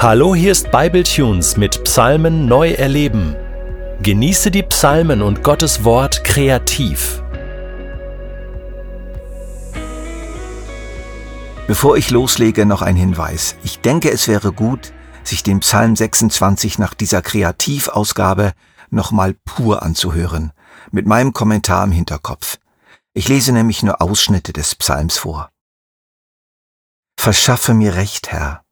Hallo, hier ist Bibletunes mit Psalmen neu erleben. Genieße die Psalmen und Gottes Wort kreativ. Bevor ich loslege, noch ein Hinweis. Ich denke, es wäre gut, sich den Psalm 26 nach dieser Kreativausgabe nochmal pur anzuhören, mit meinem Kommentar im Hinterkopf. Ich lese nämlich nur Ausschnitte des Psalms vor. Verschaffe mir Recht, Herr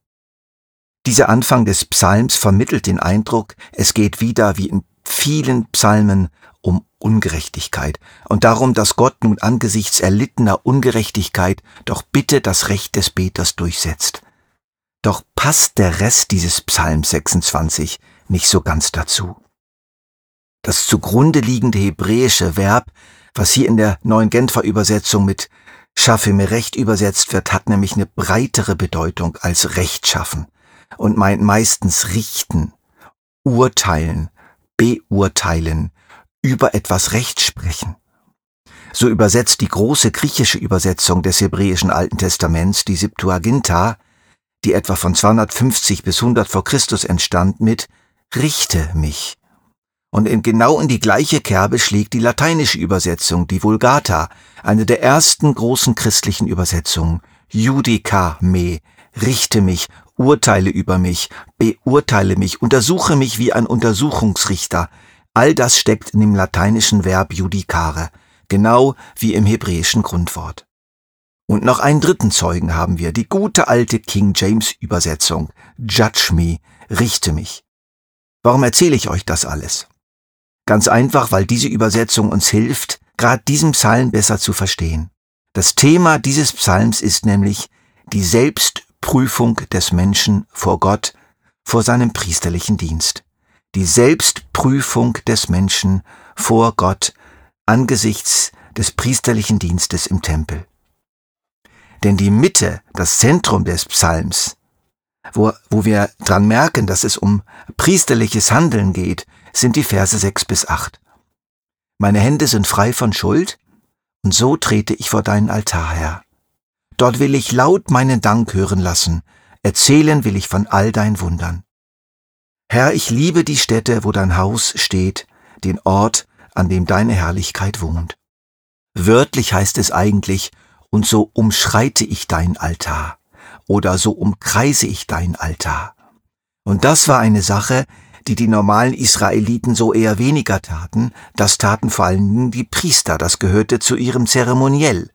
dieser Anfang des Psalms vermittelt den Eindruck, es geht wieder wie in vielen Psalmen um Ungerechtigkeit und darum, dass Gott nun angesichts erlittener Ungerechtigkeit doch bitte das Recht des Beters durchsetzt. Doch passt der Rest dieses Psalms 26 nicht so ganz dazu. Das zugrunde liegende hebräische Verb, was hier in der neuen Genfer Übersetzung mit schaffe mir Recht übersetzt wird, hat nämlich eine breitere Bedeutung als Recht schaffen und meint meistens richten, urteilen, beurteilen, über etwas Recht sprechen. So übersetzt die große griechische Übersetzung des hebräischen Alten Testaments, die Septuaginta, die etwa von 250 bis 100 vor Christus entstand, mit Richte mich. Und in genau in die gleiche Kerbe schlägt die lateinische Übersetzung, die Vulgata, eine der ersten großen christlichen Übersetzungen, Judica me, richte mich urteile über mich, beurteile mich, untersuche mich wie ein Untersuchungsrichter. All das steckt in dem lateinischen Verb judicare, genau wie im hebräischen Grundwort. Und noch einen dritten Zeugen haben wir, die gute alte King James Übersetzung. Judge me, richte mich. Warum erzähle ich euch das alles? Ganz einfach, weil diese Übersetzung uns hilft, gerade diesen Psalm besser zu verstehen. Das Thema dieses Psalms ist nämlich die Selbst Prüfung des Menschen vor Gott, vor seinem priesterlichen Dienst. Die Selbstprüfung des Menschen vor Gott angesichts des priesterlichen Dienstes im Tempel. Denn die Mitte, das Zentrum des Psalms, wo, wo wir dran merken, dass es um priesterliches Handeln geht, sind die Verse 6 bis 8. Meine Hände sind frei von Schuld, und so trete ich vor deinen Altar, Herr. Dort will ich laut meinen Dank hören lassen, erzählen will ich von all dein Wundern. Herr, ich liebe die Stätte, wo dein Haus steht, den Ort, an dem deine Herrlichkeit wohnt. Wörtlich heißt es eigentlich, und so umschreite ich dein Altar, oder so umkreise ich dein Altar. Und das war eine Sache, die die normalen Israeliten so eher weniger taten, das taten vor allem die Priester, das gehörte zu ihrem Zeremoniell.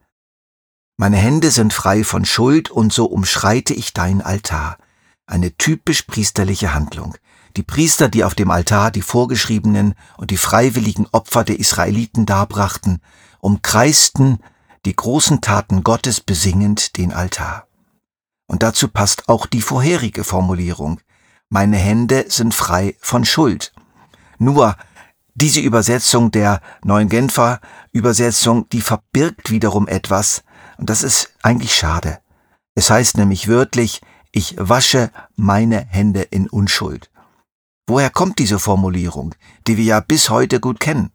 Meine Hände sind frei von Schuld und so umschreite ich dein Altar. Eine typisch priesterliche Handlung. Die Priester, die auf dem Altar die vorgeschriebenen und die freiwilligen Opfer der Israeliten darbrachten, umkreisten die großen Taten Gottes besingend den Altar. Und dazu passt auch die vorherige Formulierung. Meine Hände sind frei von Schuld. Nur diese Übersetzung der Neuen Genfer Übersetzung, die verbirgt wiederum etwas, und das ist eigentlich schade. Es heißt nämlich wörtlich, ich wasche meine Hände in Unschuld. Woher kommt diese Formulierung, die wir ja bis heute gut kennen?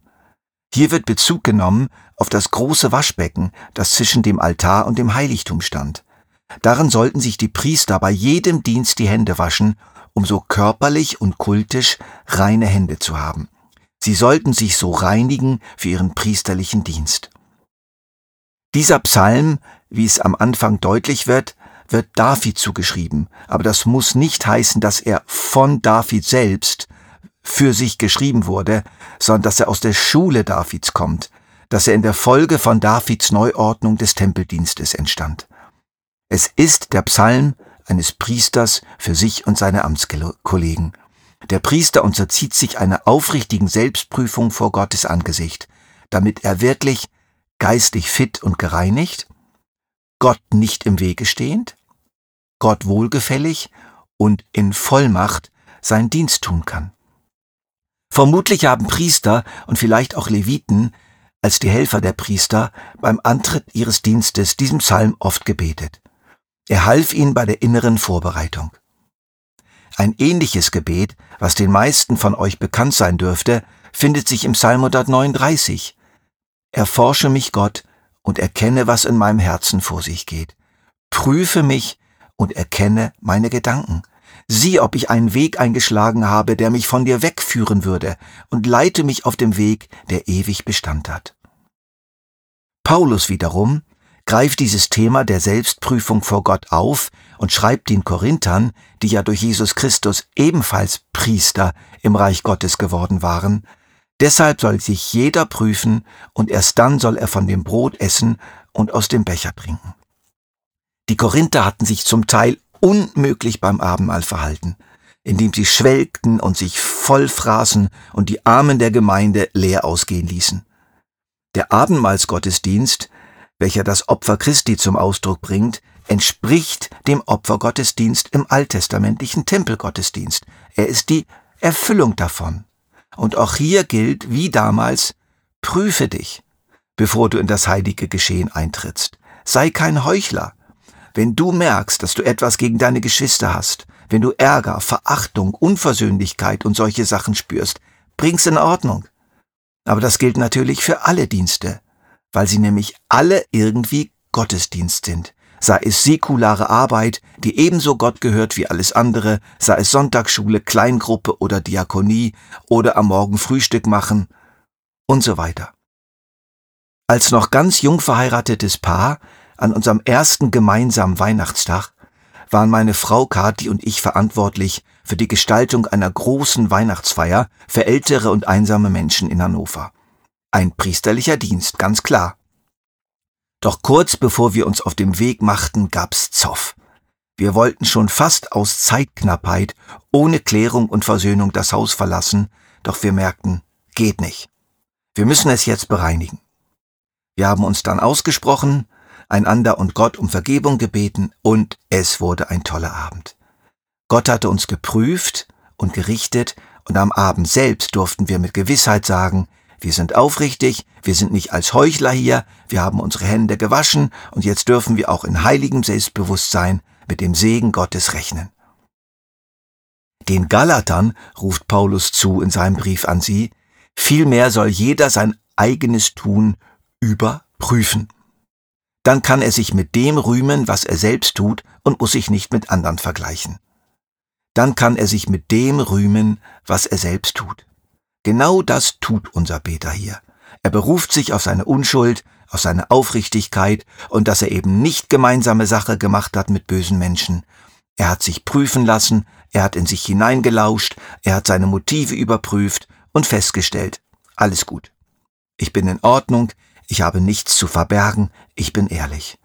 Hier wird Bezug genommen auf das große Waschbecken, das zwischen dem Altar und dem Heiligtum stand. Darin sollten sich die Priester bei jedem Dienst die Hände waschen, um so körperlich und kultisch reine Hände zu haben. Sie sollten sich so reinigen für ihren priesterlichen Dienst. Dieser Psalm, wie es am Anfang deutlich wird, wird David zugeschrieben, aber das muss nicht heißen, dass er von David selbst für sich geschrieben wurde, sondern dass er aus der Schule Davids kommt, dass er in der Folge von Davids Neuordnung des Tempeldienstes entstand. Es ist der Psalm eines Priesters für sich und seine Amtskollegen. Der Priester unterzieht sich einer aufrichtigen Selbstprüfung vor Gottes Angesicht, damit er wirklich geistig fit und gereinigt, Gott nicht im Wege stehend, Gott wohlgefällig und in Vollmacht seinen Dienst tun kann. Vermutlich haben Priester und vielleicht auch Leviten als die Helfer der Priester beim Antritt ihres Dienstes diesem Psalm oft gebetet. Er half ihnen bei der inneren Vorbereitung. Ein ähnliches Gebet, was den meisten von euch bekannt sein dürfte, findet sich im Psalm 139, Erforsche mich, Gott, und erkenne, was in meinem Herzen vor sich geht. Prüfe mich und erkenne meine Gedanken. Sieh, ob ich einen Weg eingeschlagen habe, der mich von dir wegführen würde, und leite mich auf dem Weg, der ewig Bestand hat. Paulus wiederum greift dieses Thema der Selbstprüfung vor Gott auf und schreibt den Korinthern, die ja durch Jesus Christus ebenfalls Priester im Reich Gottes geworden waren, deshalb soll sich jeder prüfen und erst dann soll er von dem Brot essen und aus dem Becher trinken. Die Korinther hatten sich zum Teil unmöglich beim Abendmahl verhalten, indem sie schwelgten und sich vollfraßen und die Armen der Gemeinde leer ausgehen ließen. Der Abendmahlsgottesdienst, welcher das Opfer Christi zum Ausdruck bringt, entspricht dem Opfergottesdienst im alttestamentlichen Tempelgottesdienst. Er ist die Erfüllung davon. Und auch hier gilt, wie damals, prüfe dich, bevor du in das heilige Geschehen eintrittst. Sei kein Heuchler. Wenn du merkst, dass du etwas gegen deine Geschwister hast, wenn du Ärger, Verachtung, Unversöhnlichkeit und solche Sachen spürst, bring's in Ordnung. Aber das gilt natürlich für alle Dienste, weil sie nämlich alle irgendwie Gottesdienst sind. Sei es säkulare Arbeit, die ebenso Gott gehört wie alles andere, sei es Sonntagsschule, Kleingruppe oder Diakonie oder am Morgen Frühstück machen und so weiter. Als noch ganz jung verheiratetes Paar an unserem ersten gemeinsamen Weihnachtstag waren meine Frau Kathi und ich verantwortlich für die Gestaltung einer großen Weihnachtsfeier für ältere und einsame Menschen in Hannover. Ein priesterlicher Dienst, ganz klar. Doch kurz bevor wir uns auf dem Weg machten, gab's Zoff. Wir wollten schon fast aus Zeitknappheit ohne Klärung und Versöhnung das Haus verlassen, doch wir merkten, geht nicht. Wir müssen es jetzt bereinigen. Wir haben uns dann ausgesprochen, einander und Gott um Vergebung gebeten und es wurde ein toller Abend. Gott hatte uns geprüft und gerichtet und am Abend selbst durften wir mit Gewissheit sagen, wir sind aufrichtig, wir sind nicht als Heuchler hier, wir haben unsere Hände gewaschen und jetzt dürfen wir auch in heiligem Selbstbewusstsein mit dem Segen Gottes rechnen. Den Galatern ruft Paulus zu in seinem Brief an sie, vielmehr soll jeder sein eigenes Tun überprüfen. Dann kann er sich mit dem rühmen, was er selbst tut und muss sich nicht mit anderen vergleichen. Dann kann er sich mit dem rühmen, was er selbst tut. Genau das tut unser Beter hier. Er beruft sich auf seine Unschuld, auf seine Aufrichtigkeit und dass er eben nicht gemeinsame Sache gemacht hat mit bösen Menschen. Er hat sich prüfen lassen, er hat in sich hineingelauscht, er hat seine Motive überprüft und festgestellt, alles gut. Ich bin in Ordnung, ich habe nichts zu verbergen, ich bin ehrlich.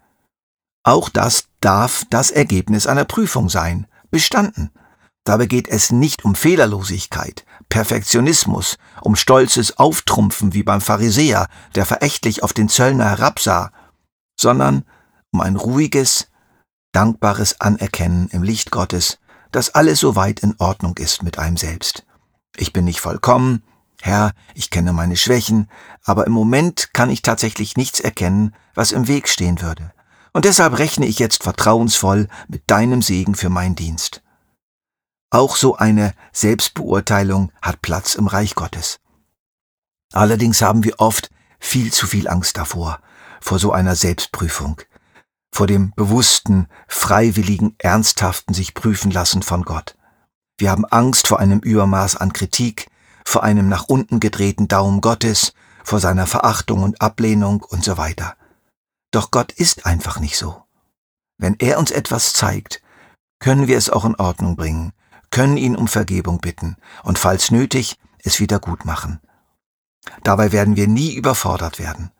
Auch das darf das Ergebnis einer Prüfung sein, bestanden. Dabei geht es nicht um Fehlerlosigkeit, Perfektionismus, um stolzes Auftrumpfen wie beim Pharisäer, der verächtlich auf den Zöllner herabsah, sondern um ein ruhiges, dankbares Anerkennen im Licht Gottes, dass alles soweit in Ordnung ist mit einem selbst. Ich bin nicht vollkommen, Herr, ich kenne meine Schwächen, aber im Moment kann ich tatsächlich nichts erkennen, was im Weg stehen würde. Und deshalb rechne ich jetzt vertrauensvoll mit deinem Segen für meinen Dienst. Auch so eine Selbstbeurteilung hat Platz im Reich Gottes. Allerdings haben wir oft viel zu viel Angst davor, vor so einer Selbstprüfung, vor dem bewussten, freiwilligen, ernsthaften sich prüfen lassen von Gott. Wir haben Angst vor einem Übermaß an Kritik, vor einem nach unten gedrehten Daumen Gottes, vor seiner Verachtung und Ablehnung und so weiter. Doch Gott ist einfach nicht so. Wenn er uns etwas zeigt, können wir es auch in Ordnung bringen, können ihn um Vergebung bitten und falls nötig, es wieder gut machen. Dabei werden wir nie überfordert werden.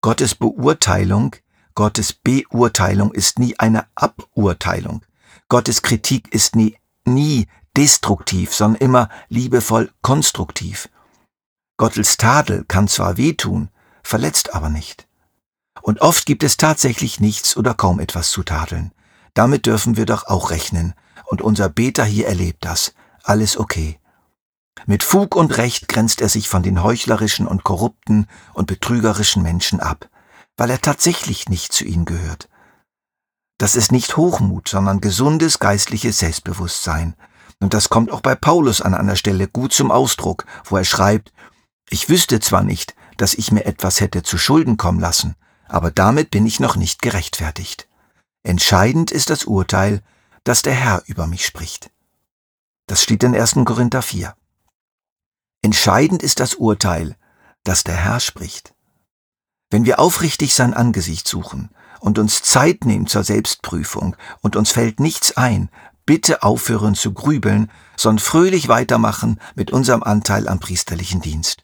Gottes Beurteilung, Gottes Beurteilung ist nie eine Aburteilung. Gottes Kritik ist nie, nie destruktiv, sondern immer liebevoll konstruktiv. Gottes Tadel kann zwar wehtun, verletzt aber nicht. Und oft gibt es tatsächlich nichts oder kaum etwas zu tadeln. Damit dürfen wir doch auch rechnen. Und unser Beter hier erlebt das. Alles okay. Mit Fug und Recht grenzt er sich von den heuchlerischen und korrupten und betrügerischen Menschen ab, weil er tatsächlich nicht zu ihnen gehört. Das ist nicht Hochmut, sondern gesundes geistliches Selbstbewusstsein, und das kommt auch bei Paulus an einer Stelle gut zum Ausdruck, wo er schreibt, ich wüsste zwar nicht, dass ich mir etwas hätte zu Schulden kommen lassen, aber damit bin ich noch nicht gerechtfertigt. Entscheidend ist das Urteil, dass der Herr über mich spricht. Das steht in 1. Korinther 4. Entscheidend ist das Urteil, das der Herr spricht. Wenn wir aufrichtig sein Angesicht suchen und uns Zeit nehmen zur Selbstprüfung und uns fällt nichts ein, bitte aufhören zu grübeln, sondern fröhlich weitermachen mit unserem Anteil am priesterlichen Dienst.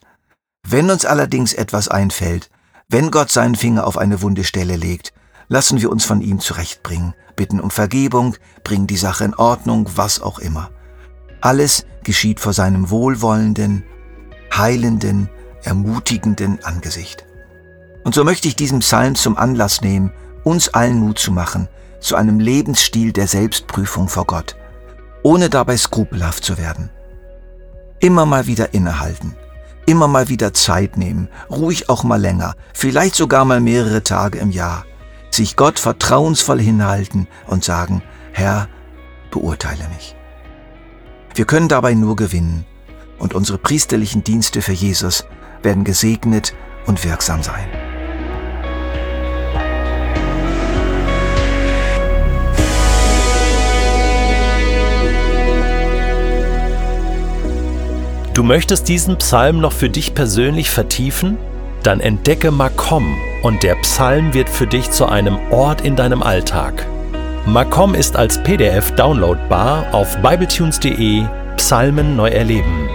Wenn uns allerdings etwas einfällt, wenn Gott seinen Finger auf eine wunde Stelle legt, lassen wir uns von ihm zurechtbringen, bitten um Vergebung, bringen die Sache in Ordnung, was auch immer. Alles geschieht vor seinem wohlwollenden, heilenden, ermutigenden Angesicht. Und so möchte ich diesen Psalm zum Anlass nehmen, uns allen Mut zu machen, zu einem Lebensstil der Selbstprüfung vor Gott, ohne dabei skrupelhaft zu werden. Immer mal wieder innehalten, immer mal wieder Zeit nehmen, ruhig auch mal länger, vielleicht sogar mal mehrere Tage im Jahr, sich Gott vertrauensvoll hinhalten und sagen, Herr, beurteile mich. Wir können dabei nur gewinnen und unsere priesterlichen Dienste für Jesus werden gesegnet und wirksam sein. Du möchtest diesen Psalm noch für dich persönlich vertiefen? Dann entdecke Makom und der Psalm wird für dich zu einem Ort in deinem Alltag. Makom ist als PDF downloadbar auf bibletunes.de Psalmen neu erleben.